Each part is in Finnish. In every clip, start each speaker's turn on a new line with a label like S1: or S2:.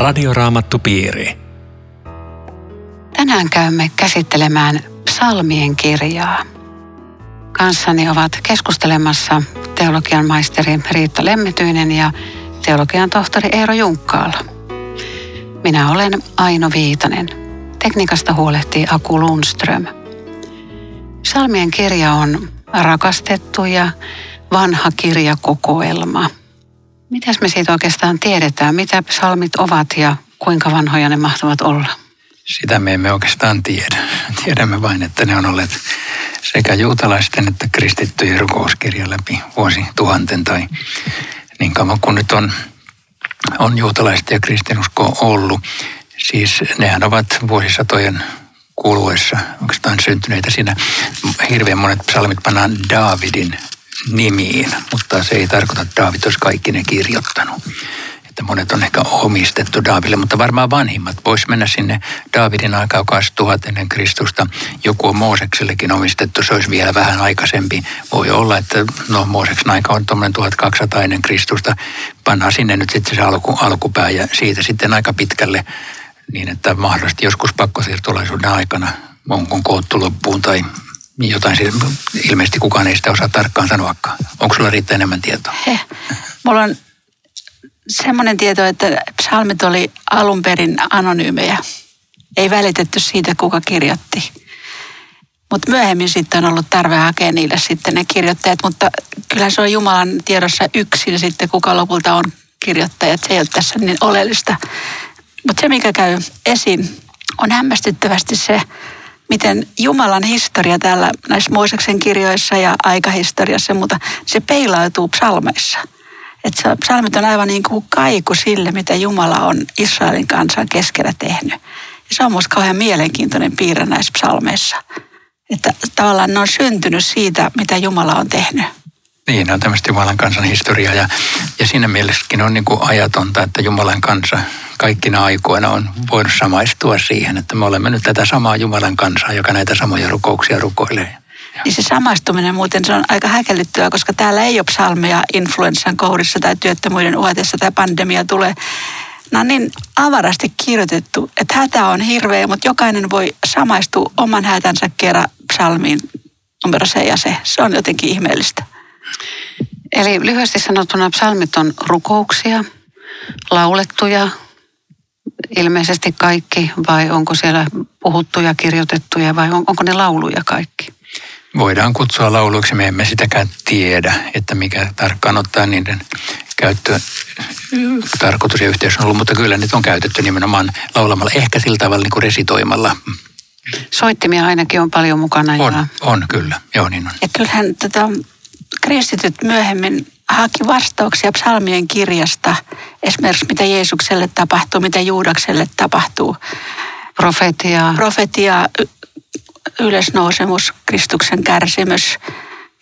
S1: Radioraamattupiiri.
S2: Tänään käymme käsittelemään psalmien kirjaa. Kanssani ovat keskustelemassa teologian maisteri Riitta Lemmetyinen ja teologian tohtori Eero Junkkaala. Minä olen Aino Viitanen. Tekniikasta huolehtii Aku Lundström. Psalmien kirja on rakastettu ja vanha kirjakokoelma. Mitäs me siitä oikeastaan tiedetään? Mitä psalmit ovat ja kuinka vanhoja ne mahtavat olla?
S3: Sitä me emme oikeastaan tiedä. Tiedämme vain, että ne on olleet sekä juutalaisten että kristittyjen rukouskirja läpi vuosi tuhanten tai niin kauan kuin nyt on, on juutalaista ja kristinusko ollut. Siis nehän ovat vuosisatojen kuluessa oikeastaan syntyneitä. Siinä hirveän monet psalmit pannaan Daavidin nimiin, mutta se ei tarkoita, että Daavid olisi kaikki ne kirjoittanut. Että monet on ehkä omistettu Daavidille, mutta varmaan vanhimmat. Voisi mennä sinne Daavidin aikaa, joka tuhat ennen Kristusta. Joku on Mooseksellekin omistettu, se olisi vielä vähän aikaisempi. Voi olla, että no Mooseksen aika on tuommoinen 1200 ennen Kristusta. Pannaan sinne nyt sitten se alku, alkupää ja siitä sitten aika pitkälle niin, että mahdollisesti joskus pakkosiirtolaisuuden aikana on koottu loppuun tai jotain, ilmeisesti kukaan ei sitä osaa tarkkaan sanoakaan. Onko sulla riittää enemmän tietoa?
S4: He. Mulla on semmoinen tieto, että psalmit oli alun perin anonyymejä. Ei välitetty siitä, kuka kirjoitti. Mutta myöhemmin sitten on ollut tarve hakea niille sitten ne kirjoittajat, mutta kyllä se on Jumalan tiedossa yksin sitten, kuka lopulta on kirjoittajat. Se ei ole tässä niin oleellista. Mutta se, mikä käy esiin, on hämmästyttävästi se, miten Jumalan historia täällä näissä Mooseksen kirjoissa ja aikahistoriassa, mutta se peilautuu psalmeissa. Että psalmit on aivan niin kuin kaiku sille, mitä Jumala on Israelin kansan keskellä tehnyt. Ja se on minusta kauhean mielenkiintoinen piirre näissä psalmeissa. Että tavallaan ne on syntynyt siitä, mitä Jumala on tehnyt.
S3: Niin, on tämmöistä Jumalan kansan historiaa ja, ja siinä mielessäkin on niin kuin ajatonta, että Jumalan kansa kaikkina aikoina on voinut samaistua siihen, että me olemme nyt tätä samaa Jumalan kansaa, joka näitä samoja rukouksia rukoilee.
S4: Niin se samaistuminen muuten se on aika häkellyttyä, koska täällä ei ole psalmeja influenssan kourissa tai työttömyyden uhatessa tai pandemia tulee. Nämä on niin avarasti kirjoitettu, että hätä on hirveä, mutta jokainen voi samaistua oman hätänsä kerran psalmiin numero se ja se. Se on jotenkin ihmeellistä.
S2: Eli lyhyesti sanottuna psalmit on rukouksia, laulettuja, ilmeisesti kaikki, vai onko siellä puhuttuja, kirjoitettuja, vai on, onko ne lauluja kaikki?
S3: Voidaan kutsua lauluiksi, me emme sitäkään tiedä, että mikä tarkkaan ottaa niiden käyttö, tarkoitus ja yhteys on ollut, mutta kyllä nyt on käytetty nimenomaan laulamalla, ehkä sillä tavalla niin kuin resitoimalla.
S2: Soittimia ainakin on paljon mukana.
S3: On, ja... on kyllä, joo niin on.
S4: Ja kyllähän tota, kristityt myöhemmin haki vastauksia psalmien kirjasta, esimerkiksi mitä Jeesukselle tapahtuu, mitä Juudakselle tapahtuu.
S2: Profetia.
S4: Profetia, ylösnousemus, Kristuksen kärsimys,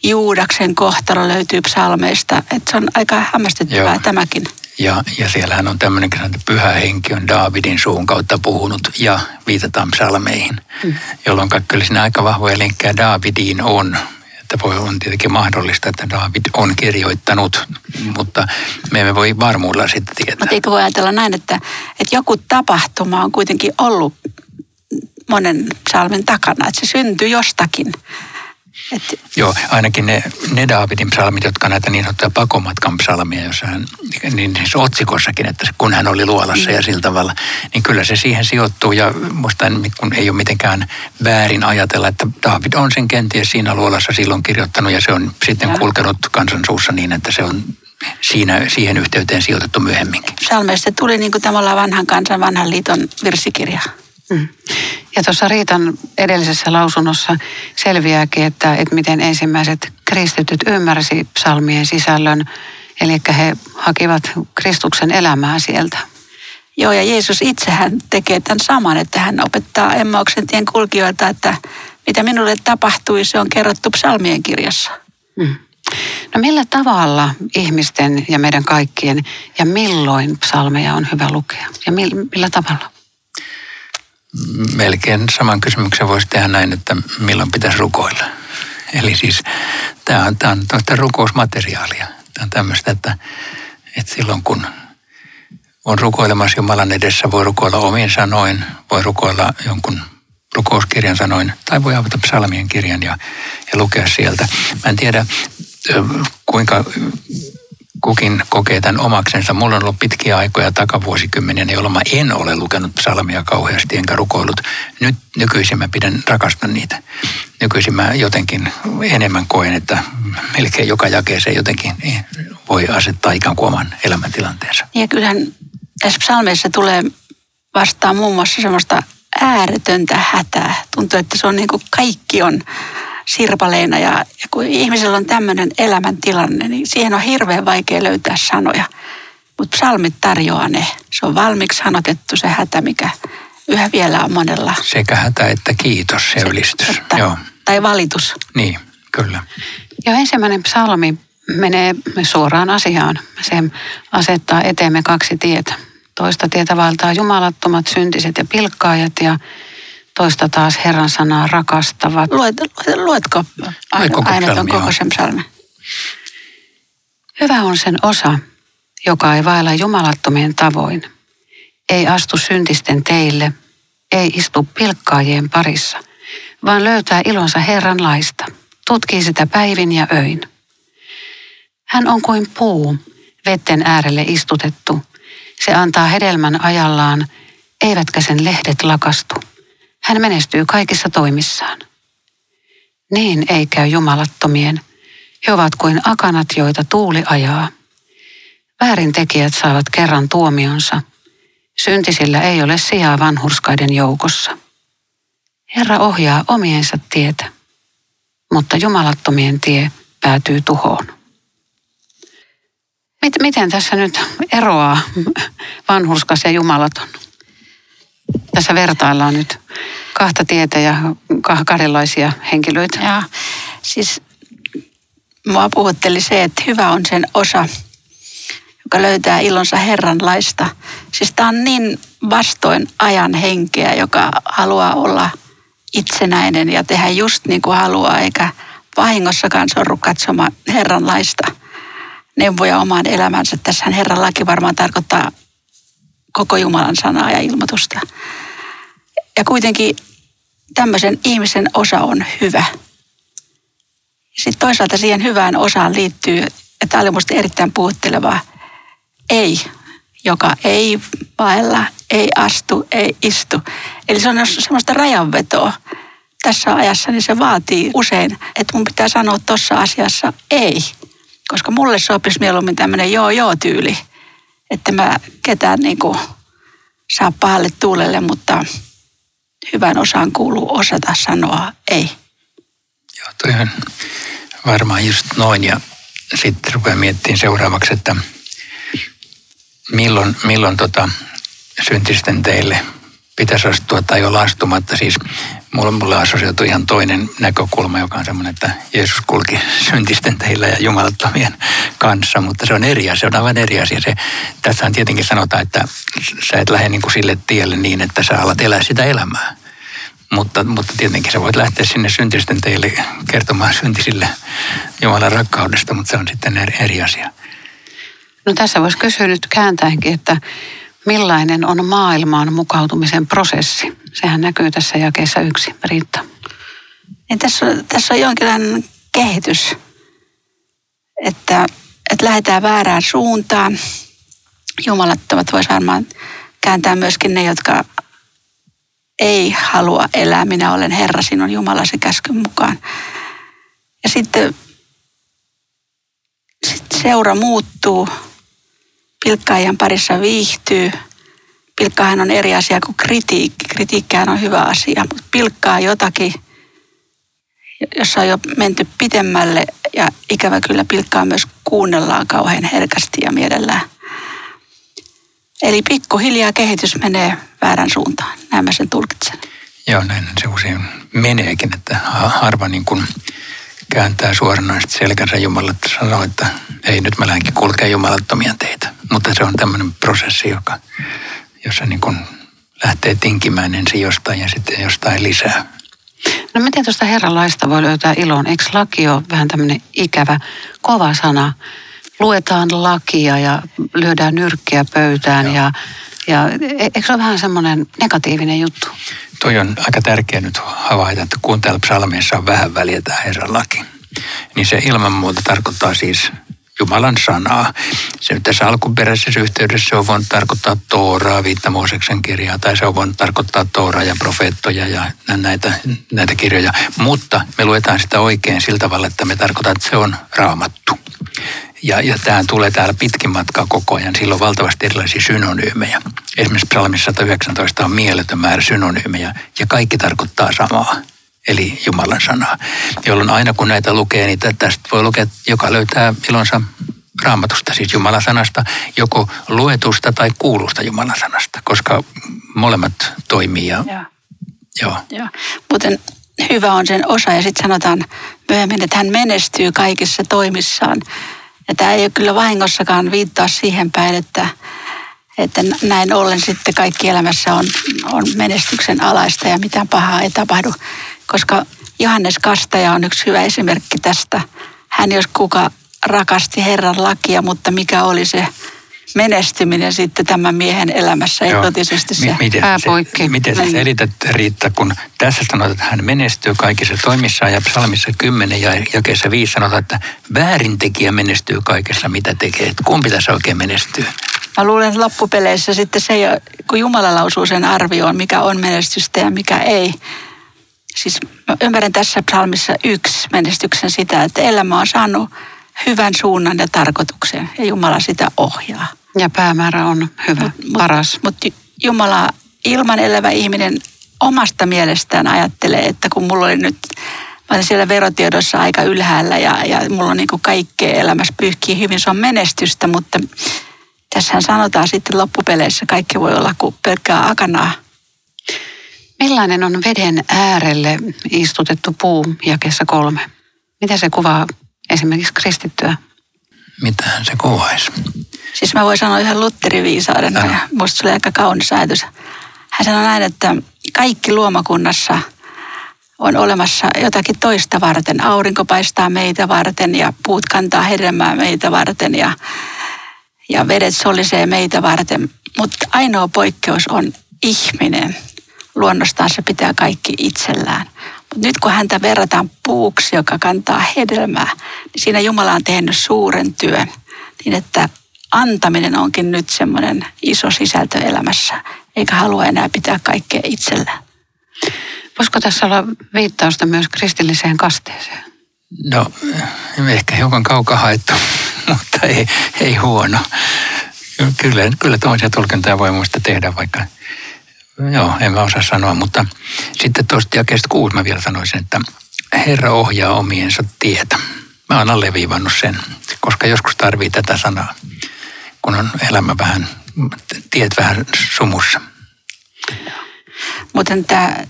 S4: Juudaksen kohtalo löytyy psalmeista. Että se on aika hämmästyttävää Joo. tämäkin.
S3: Ja, ja siellähän on tämmöinen, että pyhä henki on Daavidin suun kautta puhunut ja viitataan psalmeihin, mm. jolloin kyllä siinä aika vahvoja linkkejä Daavidiin on että voi on tietenkin mahdollista, että David on kirjoittanut, mutta me emme voi varmuudella sitten tietää.
S4: Mutta eikö voi ajatella näin, että, että joku tapahtuma on kuitenkin ollut monen psalmin takana, että se syntyy jostakin.
S3: Et... Joo, ainakin ne, ne Daavidin psalmit, jotka näitä niin sanottuja pakomatkan psalmia, jossa hän, niin siis otsikossakin, että kun hän oli luolassa mm. ja sillä tavalla, niin kyllä se siihen sijoittuu. Ja musta kun ei ole mitenkään väärin ajatella, että David on sen kenties siinä luolassa silloin kirjoittanut ja se on sitten ja. kulkenut kansansuussa niin, että se on siinä, siihen yhteyteen sijoitettu myöhemminkin.
S4: Psalmeista tuli niin kuin vanhan kansan, vanhan liiton virsikirja. Mm.
S2: Ja tuossa Riitan edellisessä lausunnossa selviääkin, että, että miten ensimmäiset kristityt ymmärsi psalmien sisällön. Eli he hakivat Kristuksen elämää sieltä.
S4: Joo, ja Jeesus itsehän tekee tämän saman, että hän opettaa Emmauksen tien kulkijoilta, että mitä minulle tapahtui, se on kerrottu psalmien kirjassa. Mm.
S2: No millä tavalla ihmisten ja meidän kaikkien ja milloin psalmeja on hyvä lukea? Ja millä tavalla?
S3: Melkein saman kysymyksen voisi tehdä näin, että milloin pitäisi rukoilla. Eli siis tämä on, tämä on rukousmateriaalia. Tämä on tämmöistä, että, että silloin kun on rukoilemassa Jumalan edessä, voi rukoilla omin sanoin, voi rukoilla jonkun rukouskirjan sanoin, tai voi avata psalmien kirjan ja, ja lukea sieltä. Mä en tiedä, kuinka kukin kokee tämän omaksensa. Mulla on ollut pitkiä aikoja takavuosikymmeniä, jolloin mä en ole lukenut psalmia kauheasti enkä rukoillut. Nyt nykyisin mä pidän, rakastan niitä. Nykyisin mä jotenkin enemmän koen, että melkein joka jakeeseen jotenkin voi asettaa ikään kuin oman elämäntilanteensa.
S4: Ja kyllähän tässä psalmeissa tulee vastaan muun muassa semmoista ääretöntä hätää. Tuntuu, että se on niin kuin kaikki on sirpaleina ja, ja kun ihmisellä on tämmöinen elämäntilanne, niin siihen on hirveän vaikea löytää sanoja. Mutta psalmit tarjoaa ne. Se on valmiiksi sanotettu se hätä, mikä yhä vielä on monella.
S3: Sekä hätä että kiitos ja se, ylistys. Että,
S4: Joo. Tai valitus.
S3: Niin, kyllä.
S2: Jo ensimmäinen psalmi menee suoraan asiaan. Se asettaa eteemme kaksi tietä. Toista tietä valtaa jumalattomat, syntiset ja pilkkaajat ja toista taas Herran sanaa rakastavat.
S4: Luet, luet, luetko aina tuon koko sen psalmin?
S2: Hyvä on sen osa, joka ei vailla jumalattomien tavoin, ei astu syntisten teille, ei istu pilkkaajien parissa, vaan löytää ilonsa Herran laista, tutkii sitä päivin ja öin. Hän on kuin puu, vetten äärelle istutettu. Se antaa hedelmän ajallaan, eivätkä sen lehdet lakastu. Hän menestyy kaikissa toimissaan. Niin ei käy jumalattomien. He ovat kuin akanat, joita tuuli ajaa. Väärintekijät saavat kerran tuomionsa. Syntisillä ei ole sijaa vanhurskaiden joukossa. Herra ohjaa omiensa tietä, mutta jumalattomien tie päätyy tuhoon. Miten tässä nyt eroaa vanhurskas ja jumalaton? Tässä vertaillaan nyt kahta tietä ja kahdenlaisia henkilöitä.
S4: Ja, siis mua puhutteli se, että hyvä on sen osa, joka löytää ilonsa Herran laista. Siis tämä on niin vastoin ajan henkeä, joka haluaa olla itsenäinen ja tehdä just niin kuin haluaa, eikä vahingossakaan sorru katsomaan Herran laista neuvoja omaan elämänsä. Tässähän Herran laki varmaan tarkoittaa koko Jumalan sanaa ja ilmoitusta. Ja kuitenkin tämmöisen ihmisen osa on hyvä. Sitten toisaalta siihen hyvään osaan liittyy, että tämä oli minusta erittäin puhuttelevaa, ei, joka ei vaella, ei astu, ei istu. Eli se on semmoista rajanvetoa. Tässä ajassa niin se vaatii usein, että mun pitää sanoa tuossa asiassa ei. Koska mulle sopisi mieluummin tämmöinen joo-joo-tyyli. Että mä ketään niin kuin saa pahalle tuulelle, mutta hyvän osaan kuuluu osata sanoa ei.
S3: Joo, toi on varmaan just noin. Ja sitten rupeaa miettimään seuraavaksi, että milloin, milloin tota syntisten teille pitäisi astua tai olla astumatta. Siis mulle, mulle assosioitu ihan toinen näkökulma, joka on semmoinen, että Jeesus kulki syntisten teillä ja jumalattomien kanssa, mutta se on eri asia, se on aivan eri asia. Se, tässä on tietenkin sanotaan, että sä et lähde niin kuin sille tielle niin, että sä alat elää sitä elämää. Mutta, mutta tietenkin sä voit lähteä sinne syntisten teille kertomaan syntisille Jumalan rakkaudesta, mutta se on sitten eri, eri asia.
S2: No tässä voisi kysyä nyt kääntäenkin, että millainen on maailmaan mukautumisen prosessi? Sehän näkyy tässä jakeessa yksi, Riitta.
S4: Niin tässä, tässä on jonkinlainen kehitys, että, että lähdetään väärään suuntaan. Jumalattomat voisi varmaan kääntää myöskin ne, jotka ei halua elää. Minä olen Herra, sinun Jumalasi käskyn mukaan. Ja sitten, sitten seura muuttuu pilkkaajan parissa viihtyy. Pilkkaahan on eri asia kuin kritiikki. Kritiikkihän on hyvä asia, mutta pilkkaa jotakin, jossa on jo menty pitemmälle ja ikävä kyllä pilkkaa myös kuunnellaan kauhean herkästi ja mielellään. Eli pikkuhiljaa kehitys menee väärän suuntaan. Näin mä sen tulkitsen.
S3: Joo, näin se usein meneekin, että harva niin kuin kääntää suoranaisesti selkänsä Jumalalle että sanoo, että ei nyt mä lähdenkin kulkea jumalattomia teitä. Mutta se on tämmöinen prosessi, joka, jossa niin kuin lähtee tinkimään ensin jostain ja sitten jostain lisää.
S2: No miten tuosta Herran laista voi löytää ilon? Eikö laki ole vähän tämmöinen ikävä, kova sana? luetaan lakia ja lyödään nyrkkiä pöytään Joo. ja, ja e, eikö se ole vähän semmoinen negatiivinen juttu?
S3: Toi on aika tärkeä nyt havaita, että kun täällä psalmissa on vähän väliä tämä Herran laki, niin se ilman muuta tarkoittaa siis Jumalan sanaa. Se nyt tässä alkuperäisessä yhteydessä on voinut tarkoittaa Tooraa, viittä Mooseksen kirjaa, tai se on voinut tarkoittaa Tooraa ja profeettoja ja näitä, näitä kirjoja. Mutta me luetaan sitä oikein sillä tavalla, että me tarkoittaa, että se on raamattu. Ja, ja tämä tulee täällä pitkin matkaa koko ajan. Sillä on valtavasti erilaisia synonyymejä. Esimerkiksi psalmissa 119 on mieletön määrä synonyymejä ja kaikki tarkoittaa samaa eli Jumalan sanaa. Jolloin aina kun näitä lukee, niin tästä voi lukea, joka löytää ilonsa raamatusta, siis Jumalan sanasta, joko luetusta tai kuulusta Jumalan sanasta, koska molemmat toimii. Ja, ja. Joo.
S4: Joo. Muuten hyvä on sen osa ja sitten sanotaan myöhemmin, että hän menestyy kaikissa toimissaan. Ja tämä ei ole kyllä vahingossakaan viittaa siihen päin, että, että näin ollen sitten kaikki elämässä on, on menestyksen alaista ja mitään pahaa ei tapahdu koska Johannes Kastaja on yksi hyvä esimerkki tästä. Hän jos kuka rakasti Herran lakia, mutta mikä oli se menestyminen sitten tämän miehen elämässä, ei totisesti se
S3: miten pääpoikki. miten sä niin. selität Riitta, kun tässä sanotaan, että hän menestyy kaikissa toimissaan ja psalmissa 10 ja jakeessa 5 sanotaan, että väärintekijä menestyy kaikessa mitä tekee. Kumpi tässä oikein menestyy?
S4: Mä luulen, että loppupeleissä sitten se, kun Jumala lausuu sen arvioon, mikä on menestystä ja mikä ei, Siis mä ymmärrän tässä psalmissa yksi menestyksen sitä, että elämä on saanut hyvän suunnan ja tarkoituksen ja Jumala sitä ohjaa.
S2: Ja päämäärä on hyvä, mut, paras.
S4: Mutta mut Jumala ilman elävä ihminen omasta mielestään ajattelee, että kun mulla oli nyt, mä olen siellä verotiedossa aika ylhäällä ja, ja mulla on niin kuin kaikkea elämässä pyyhkii hyvin, se on menestystä, mutta tässähän sanotaan sitten loppupeleissä kaikki voi olla kuin pelkkää akanaa.
S2: Millainen on veden äärelle istutettu puu jakessa kolme? Mitä se kuvaa esimerkiksi kristittyä?
S3: Mitähän se kuvaisi?
S4: Siis mä voin sanoa yhden Lutteri-viisauden, ja musta se oli aika kaunis ajatus. Hän sanoi näin, että kaikki luomakunnassa on olemassa jotakin toista varten. Aurinko paistaa meitä varten ja puut kantaa hedelmää meitä varten ja, ja vedet solisee meitä varten. Mutta ainoa poikkeus on ihminen – luonnostaan se pitää kaikki itsellään. Mutta nyt kun häntä verrataan puuksi, joka kantaa hedelmää, niin siinä Jumala on tehnyt suuren työn. Niin että antaminen onkin nyt semmoinen iso sisältö elämässä, eikä halua enää pitää kaikkea itsellään.
S2: Voisiko tässä olla viittausta myös kristilliseen kasteeseen?
S3: No, ehkä hiukan kauka haettu, mutta ei, ei huono. Kyllä, kyllä tuollaisia tulkintoja voi muista tehdä, vaikka Joo, en mä osaa sanoa, mutta sitten tuosta jakeesta kuusi mä vielä sanoisin, että Herra ohjaa omiensa tietä. Mä oon alleviivannut sen, koska joskus tarvii tätä sanaa, kun on elämä vähän, tiet vähän sumussa.
S4: Mutta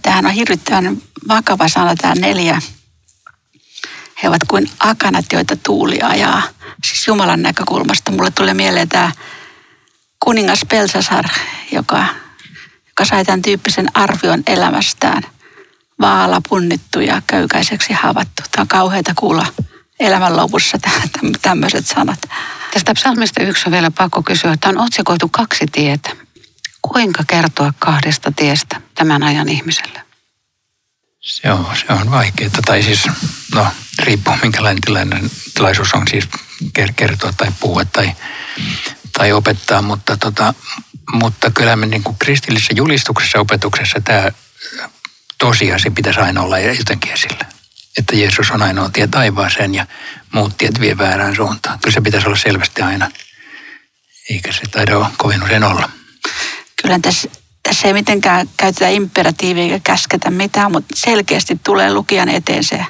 S4: tämähän on hirvittävän vakava sana tämä neljä. He ovat kuin akanat, joita tuuli ajaa. Siis Jumalan näkökulmasta. Mulle tulee mieleen tämä kuningas Pelsasar, joka joka sai tämän tyyppisen arvion elämästään. Vaala punnittu ja köykäiseksi haavattu. Tämä on kauheita kuulla elämän lopussa tämmöiset sanat.
S2: Tästä psalmista yksi on vielä pakko kysyä, että on otsikoitu kaksi tietä. Kuinka kertoa kahdesta tiestä tämän ajan ihmiselle?
S3: Se on, se on vaikeaa. Tai siis, no, riippuu minkälainen tilainen, tilaisuus on siis kertoa tai puhua tai, tai opettaa, mutta tota, mutta kyllä me niin kuin kristillisessä julistuksessa opetuksessa tämä tosiasia pitäisi aina olla jotenkin esillä. Että Jeesus on ainoa tie taivaaseen ja muut tiet vie väärään suuntaan. Kyllä se pitäisi olla selvästi aina, eikä se taida kovin usein olla.
S4: Kyllä tässä, tässä ei mitenkään käytetä imperatiivia eikä käsketä mitään, mutta selkeästi tulee lukijan eteen se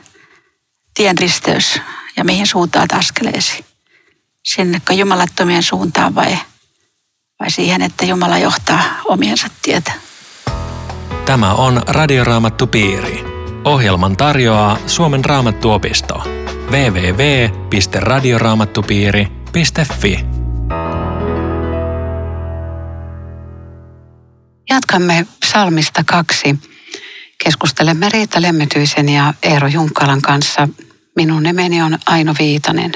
S4: tien risteys ja mihin suuntaan askeleesi. Sinnekö jumalattomien suuntaan vai vai siihen, että Jumala johtaa omiensa tietä.
S1: Tämä on Radioraamattu Piiri. Ohjelman tarjoaa Suomen raamattuopisto. www.radioraamattupiiri.fi
S2: Jatkamme psalmista kaksi. Keskustelemme Riitta Lemmetyisen ja Eero Junkkalan kanssa. Minun nimeni on Aino Viitanen.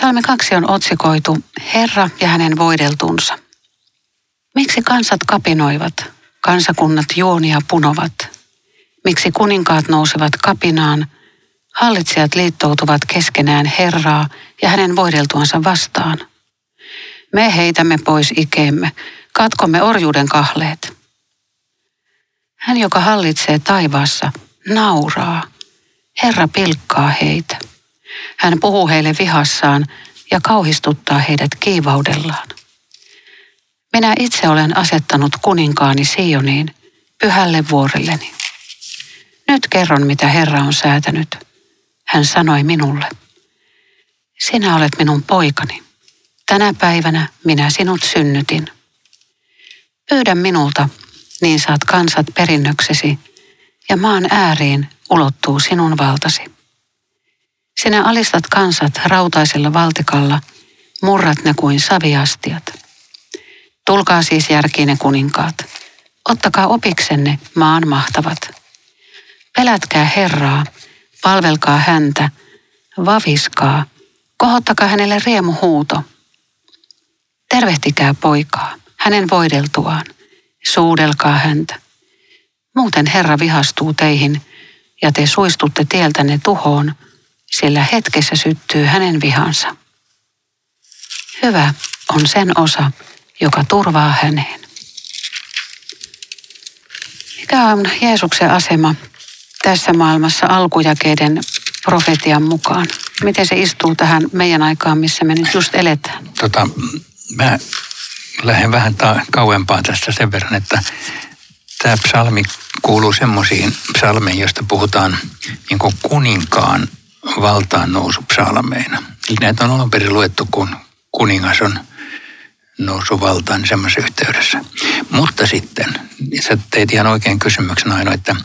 S2: Salme kaksi on otsikoitu Herra ja hänen voideltunsa. Miksi kansat kapinoivat, kansakunnat juonia punovat? Miksi kuninkaat nousevat kapinaan, hallitsijat liittoutuvat keskenään Herraa ja hänen voideltuansa vastaan? Me heitämme pois ikeemme, katkomme orjuuden kahleet. Hän, joka hallitsee taivaassa, nauraa. Herra pilkkaa heitä. Hän puhuu heille vihassaan ja kauhistuttaa heidät kiivaudellaan. Minä itse olen asettanut kuninkaani Sioniin, pyhälle vuorelleni. Nyt kerron, mitä Herra on säätänyt. Hän sanoi minulle, sinä olet minun poikani. Tänä päivänä minä sinut synnytin. Pyydä minulta, niin saat kansat perinnöksesi, ja maan ääriin ulottuu sinun valtasi. Sinä alistat kansat rautaisella valtikalla, murrat ne kuin saviastiat. Tulkaa siis järkiin kuninkaat. Ottakaa opiksenne maan mahtavat. Pelätkää Herraa, palvelkaa häntä, vaviskaa, kohottakaa hänelle riemuhuuto. Tervehtikää poikaa, hänen voideltuaan, suudelkaa häntä. Muuten Herra vihastuu teihin ja te suistutte tieltänne tuhoon, sillä hetkessä syttyy hänen vihansa. Hyvä on sen osa, joka turvaa häneen. Mikä on Jeesuksen asema tässä maailmassa alkujakeiden profetian mukaan? Miten se istuu tähän meidän aikaan, missä me nyt just eletään?
S3: Tota, mä lähden vähän ta- kauempaa tästä sen verran, että tämä psalmi kuuluu semmoisiin psalmeihin, joista puhutaan niin kuninkaan valtaan nousu psalmeina. Eli näitä on alun perin luettu, kun kuningas on nousu valtaan niin semmoisessa yhteydessä. Mutta sitten, sä teit ihan oikein kysymyksen aina, että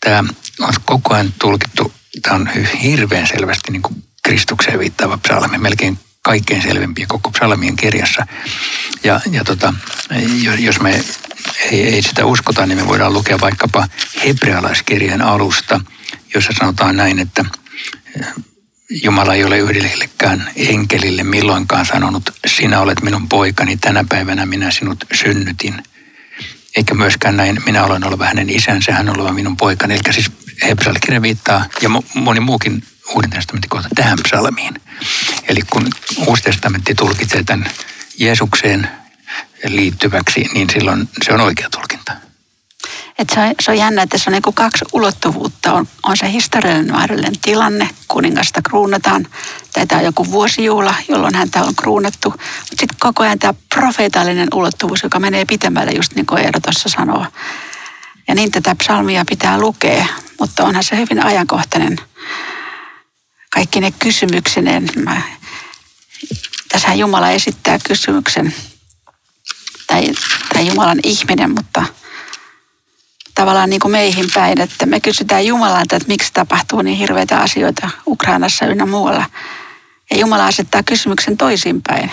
S3: tämä on koko ajan tulkittu, tämä on hirveän selvästi niin kuin Kristukseen viittaava psalmi, melkein kaikkein selvimpiä koko psalmien kirjassa. Ja, ja tota, jos me ei, ei sitä uskota, niin me voidaan lukea vaikkapa hebrealaiskirjan alusta, jossa sanotaan näin, että Jumala ei ole yhdellekään enkelille milloinkaan sanonut, sinä olet minun poikani, tänä päivänä minä sinut synnytin. Eikä myöskään näin, minä olen oleva hänen isänsä, hän on oleva minun poikani. Eli siis hebrealaiskirja viittaa, ja moni muukin Uuden testamentin kohta tähän psalmiin. Eli kun Uusi testamentti tulkitsee tämän Jeesukseen liittyväksi, niin silloin se on oikea tulkinta.
S4: Et se, on, se on jännä, että se on niin kaksi ulottuvuutta. On, on se historiallinen mahdollinen tilanne, kuningasta kruunataan. Tämä on joku vuosijuhla, jolloin häntä on kruunattu. Mutta sitten koko ajan tämä profeetallinen ulottuvuus, joka menee pitemmälle, just niin kuin Eero tuossa sanoo. Ja niin tätä psalmia pitää lukea, mutta onhan se hyvin ajankohtainen kaikki ne kysymyksineen. Tässä Jumala esittää kysymyksen, tai, tai Jumalan ihminen, mutta tavallaan niin kuin meihin päin, että me kysytään Jumalalta, että miksi tapahtuu niin hirveitä asioita Ukrainassa ynnä muualla. Ja Jumala asettaa kysymyksen toisinpäin.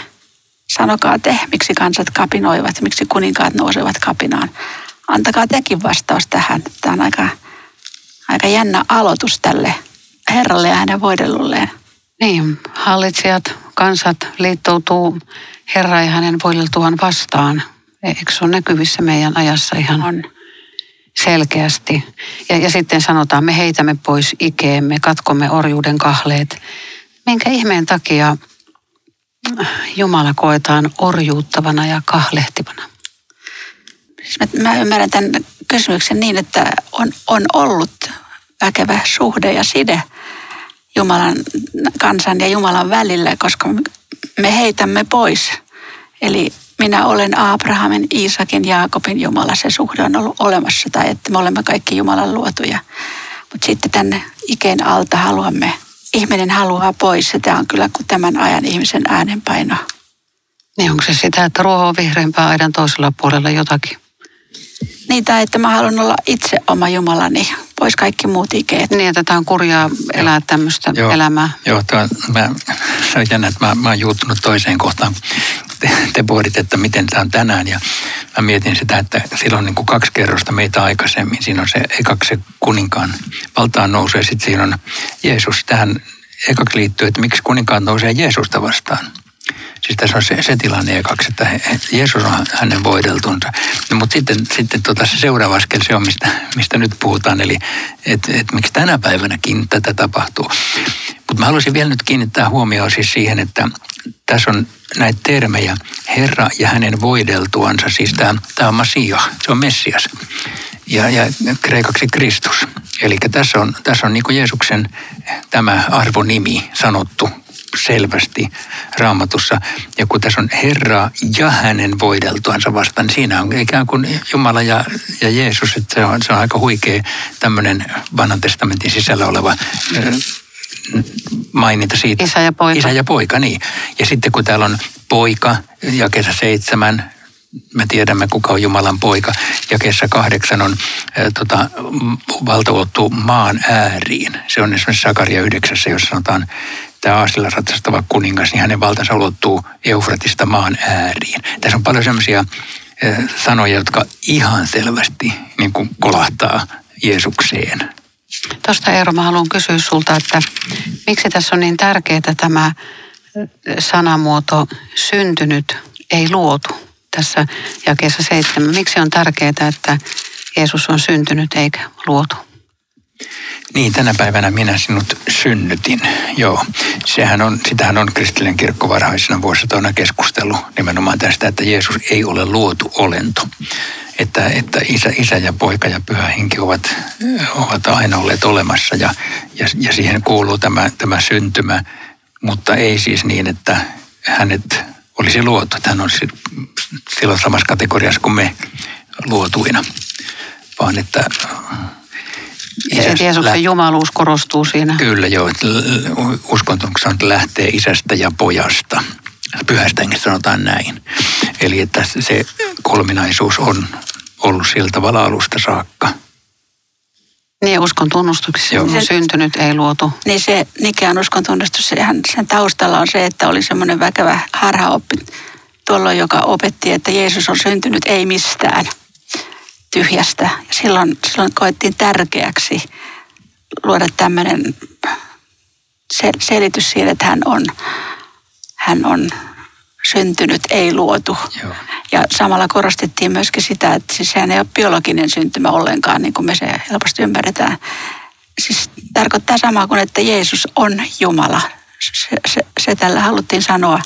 S4: Sanokaa te, miksi kansat kapinoivat, miksi kuninkaat nousevat kapinaan. Antakaa tekin vastaus tähän. Tämä on aika, aika jännä aloitus tälle Herralle ja hänen voidellulleen.
S2: Niin, hallitsijat, kansat liittoutuu Herra ja hänen voideltuaan vastaan. Eikö se ole näkyvissä meidän ajassa ihan on. Selkeästi? Ja, ja sitten sanotaan, me heitämme pois ikeemme, katkomme orjuuden kahleet. Minkä ihmeen takia Jumala koetaan orjuuttavana ja kahlehtivana?
S4: Siis mä, mä ymmärrän tämän kysymyksen niin, että on, on ollut väkevä suhde ja side Jumalan kansan ja Jumalan välillä, koska me heitämme pois. Eli minä olen Abrahamin, Iisakin, Jaakobin Jumala. Se suhde on ollut olemassa tai että me olemme kaikki Jumalan luotuja. Mutta sitten tänne ikeen alta haluamme, ihminen haluaa pois. Ja tämä on kyllä kuin tämän ajan ihmisen äänenpaino.
S2: Niin onko se sitä, että ruoho on vihreämpää aidan toisella puolella jotakin?
S4: Niitä, että mä haluan olla itse oma Jumalani, pois kaikki muut ikeet.
S2: Niin, että tämä on kurjaa elää tämmöistä
S3: joo,
S2: elämää.
S3: Joo, tämä, mä, se on jännä, että mä, mä oon juuttunut toiseen kohtaan. Te, te pohdit, että miten tämä on tänään ja mä mietin sitä, että silloin niin kuin kaksi kerrosta meitä aikaisemmin. Siinä on se ekaksi se kuninkaan valtaan nousu ja sitten siinä on Jeesus. Tähän ekaksi liittyy, että miksi kuninkaat nousee Jeesusta vastaan. Siis tässä on se, se tilanne ekaksi, että Jeesus on hänen voideltunsa. No, mutta sitten, sitten tota se seuraava askel, se on mistä, mistä nyt puhutaan, eli että et miksi tänä päivänäkin tätä tapahtuu. Mutta mä haluaisin vielä nyt kiinnittää huomioon siis siihen, että tässä on näitä termejä, Herra ja hänen voideltuansa, siis tämä on Masia, se on Messias ja, ja kreikaksi Kristus. Eli tässä on, tässä on niin Jeesuksen tämä arvonimi sanottu selvästi raamatussa. Ja kun tässä on Herra ja hänen voideltuansa vastaan, niin siinä on ikään kuin Jumala ja, ja Jeesus. Että se, on, se on aika huikea tämmöinen vanhan testamentin sisällä oleva maininta siitä.
S2: Isä ja poika.
S3: Isä ja poika, niin. Ja sitten kun täällä on poika, ja kesä seitsemän, me tiedämme, kuka on Jumalan poika. Ja kesä kahdeksan on ää, tota, valtaulottu maan ääriin. Se on esimerkiksi Sakaria yhdeksässä, jos sanotaan tämä Aasilla ratsastava kuningas, niin hänen valtansa ulottuu Eufratista maan ääriin. Tässä on paljon sellaisia sanoja, jotka ihan selvästi niin kuin kolahtaa Jeesukseen.
S2: Tuosta Eero, mä haluan kysyä sulta, että miksi tässä on niin tärkeää tämä sanamuoto syntynyt, ei luotu tässä jakeessa seitsemän. Miksi on tärkeää, että Jeesus on syntynyt eikä luotu?
S3: Niin, tänä päivänä minä sinut synnytin. Joo, sehän on, sitähän on kristillinen kirkko varhaisena vuosisatoina keskustellut nimenomaan tästä, että Jeesus ei ole luotu olento. Että, että isä, isä ja poika ja pyhä henki ovat, ovat aina olleet olemassa ja, ja, ja siihen kuuluu tämä, tämä syntymä, mutta ei siis niin, että hänet olisi luotu. Hän on silloin samassa kategoriassa kuin me luotuina, vaan että
S2: ja Jeesuksen lä- jumaluus korostuu siinä.
S3: Kyllä joo, että uskonto lähtee isästä ja pojasta. Pyhästä sanotaan näin. Eli että se kolminaisuus on ollut sillä tavalla alusta saakka.
S2: Niin, uskon tunnustuksessa Joo. on syntynyt, ei luotu.
S4: Niin se Nikean uskon tunnustus, sehän, sen taustalla on se, että oli semmoinen väkevä harhaoppi tuolloin, joka opetti, että Jeesus on syntynyt ei mistään tyhjästä. Ja silloin, silloin koettiin tärkeäksi luoda tämmöinen selitys siihen, että hän on, hän on syntynyt, ei luotu. Joo. Ja samalla korostettiin myöskin sitä, että siis sehän ei ole biologinen syntymä ollenkaan, niin kuin me se helposti ymmärretään. Siis tarkoittaa samaa kuin, että Jeesus on Jumala. Se, se, se tällä haluttiin sanoa.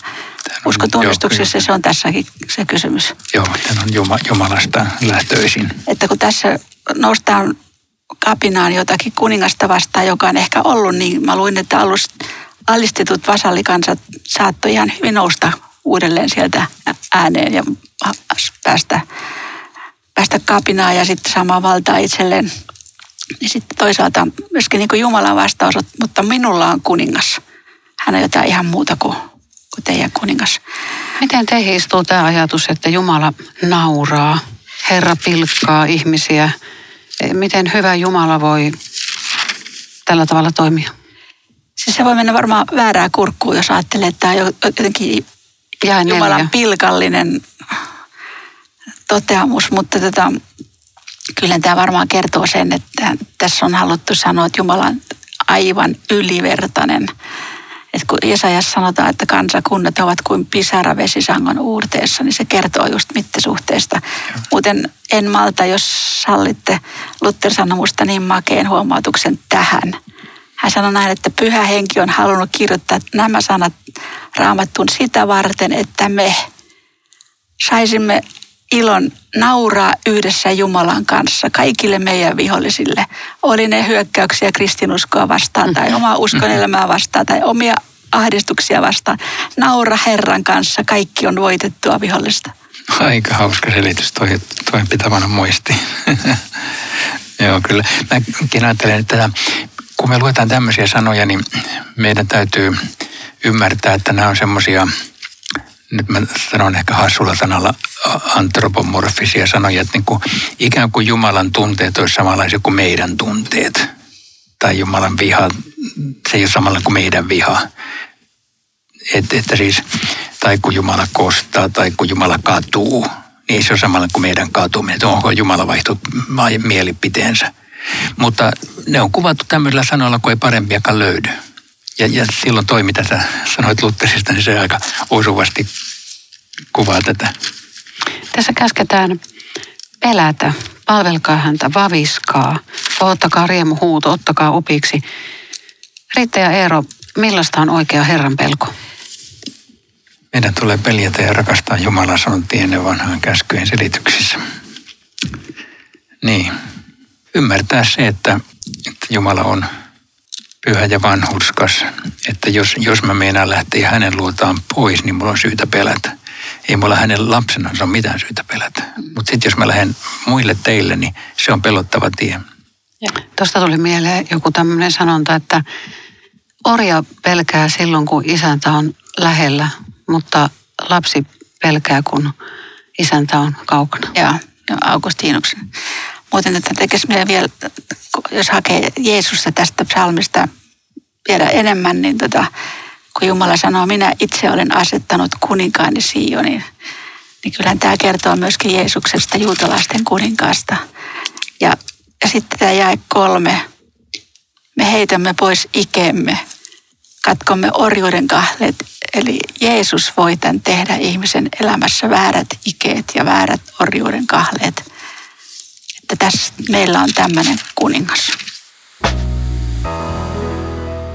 S4: Uskon tunnistuksessa se on tässäkin se kysymys.
S3: Joo, tämä on Juma, Jumalasta lähtöisin.
S4: Että kun tässä noustaan kapinaan jotakin kuningasta vastaan, joka on ehkä ollut, niin mä luin, että alistetut vasallikansat saattoi ihan hyvin nousta uudelleen sieltä ääneen ja päästä, päästä kapinaan ja sitten samaa valtaa itselleen. Ja sitten toisaalta myöskin niin kuin Jumalan vastaus, mutta minulla on kuningas. Hän on jotain ihan muuta kuin, kuin teidän kuningas.
S2: Miten teihin istuu tämä ajatus, että Jumala nauraa, Herra pilkkaa ihmisiä? Miten hyvä Jumala voi tällä tavalla toimia?
S4: Siis se voi mennä varmaan väärää kurkkuun, jos ajattelee, että tämä on jotenkin ja Jumalan pilkallinen toteamus, mutta tota, kyllä tämä varmaan kertoo sen, että tässä on haluttu sanoa, että Jumala on aivan ylivertainen. Että kun Jesajas sanotaan, että kansakunnat ovat kuin pisara vesisangon uurteessa, niin se kertoo just mittasuhteesta. Muuten en malta, jos sallitte Luther sanoi musta niin makeen huomautuksen tähän. Hän sanoi näin, että pyhä henki on halunnut kirjoittaa nämä sanat raamattuun sitä varten, että me saisimme ilon nauraa yhdessä Jumalan kanssa kaikille meidän vihollisille. Oli ne hyökkäyksiä kristinuskoa vastaan tai omaa uskonelämää vastaan tai omia ahdistuksia vastaan. Naura Herran kanssa, kaikki on voitettua vihollista.
S3: Aika hauska selitys, toi, toi pitävänä muisti. Joo, kyllä. Mäkin ajattelen, että kun me luetaan tämmöisiä sanoja, niin meidän täytyy ymmärtää, että nämä on semmoisia, nyt mä sanon ehkä hassulla sanalla, antropomorfisia sanoja, että niin kuin, ikään kuin Jumalan tunteet olisi samanlaisia kuin meidän tunteet. Tai Jumalan viha, se ei ole samalla kuin meidän viha. Et, että siis, tai kun Jumala kostaa, tai kun Jumala katuu, niin ei se ole samalla kuin meidän katuminen. Että onko Jumala vaihtunut mielipiteensä. Mutta ne on kuvattu tämmöisillä sanoilla, kun ei parempiakaan löydy. ja, ja silloin toi, mitä sä sanoit Luttersista, niin se aika osuvasti kuvaa tätä.
S2: Tässä käsketään pelätä, palvelkaa häntä, vaviskaa, ottakaa riemu huuto, ottakaa opiksi. Riitta ja Eero, millaista on oikea Herran pelko?
S3: Meidän tulee peljätä ja rakastaa Jumalaa, sanottiin ennen vanhaan käskyjen selityksissä. Niin, ymmärtää se, että, että Jumala on pyhä ja vanhurskas. Että jos, jos mä meinaan lähteä hänen luotaan pois, niin mulla on syytä pelätä. Ei mulla hänen lapsenansa ole mitään syytä pelätä. Mutta sitten jos mä lähden muille teille, niin se on pelottava tie.
S2: Tuosta tuli mieleen joku tämmöinen sanonta, että orja pelkää silloin, kun isäntä on lähellä, mutta lapsi pelkää, kun isäntä on kaukana.
S4: Joo, Augustinuksen. Muuten että tekisi meidän vielä, jos hakee Jeesusta tästä psalmista vielä enemmän, niin tota, kun Jumala sanoo, minä itse olen asettanut kuninkaani Sioniin, niin kyllähän tämä kertoo myöskin Jeesuksesta, juutalaisten kuninkaasta. Ja, ja sitten tämä jäi kolme. Me heitämme pois ikemme, katkomme orjuuden kahleet. Eli Jeesus voi tämän tehdä ihmisen elämässä väärät ikeet ja väärät orjuuden kahleet että tässä meillä on tämmöinen kuningas.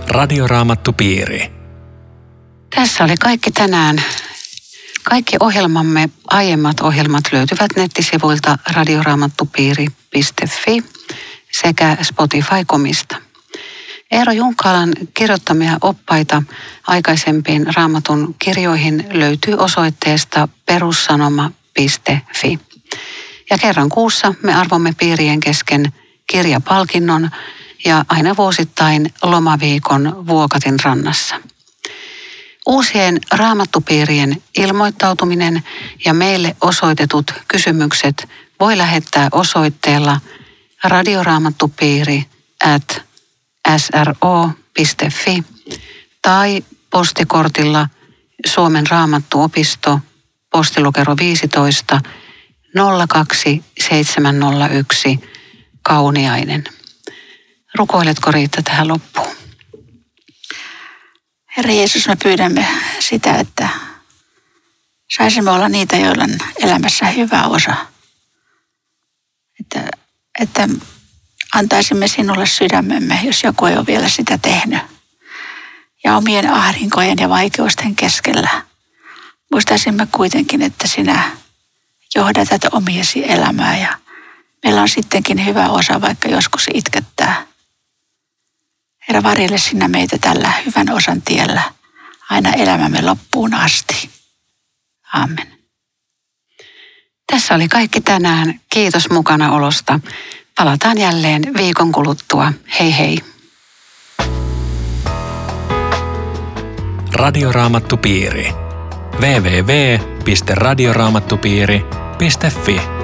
S1: Radioraamattupiiri.
S2: Tässä oli kaikki tänään. Kaikki ohjelmamme, aiemmat ohjelmat löytyvät nettisivuilta radioraamattupiiri.fi sekä Spotify-komista. Eero Junkalan kirjoittamia oppaita aikaisempiin raamatun kirjoihin löytyy osoitteesta perussanoma.fi. Ja kerran kuussa me arvomme piirien kesken kirjapalkinnon ja aina vuosittain lomaviikon Vuokatin rannassa. Uusien raamattupiirien ilmoittautuminen ja meille osoitetut kysymykset voi lähettää osoitteella radioraamattupiiri at sro.fi tai postikortilla Suomen raamattuopisto postilukero 15 02701 Kauniainen. Rukoiletko Riitta tähän loppuun?
S4: Herra Jeesus, me pyydämme sitä, että saisimme olla niitä, joilla on elämässä hyvä osa. Että, että antaisimme sinulle sydämemme, jos joku ei ole vielä sitä tehnyt. Ja omien ahdinkojen ja vaikeusten keskellä muistaisimme kuitenkin, että sinä johdatat omiesi elämää ja meillä on sittenkin hyvä osa, vaikka joskus itkettää. Herra, varjelle sinä meitä tällä hyvän osan tiellä aina elämämme loppuun asti. Amen.
S2: Tässä oli kaikki tänään. Kiitos mukana olosta. Palataan jälleen viikon kuluttua. Hei hei.
S1: Radioraamattupiiri. www.radioraamattupiiri.fi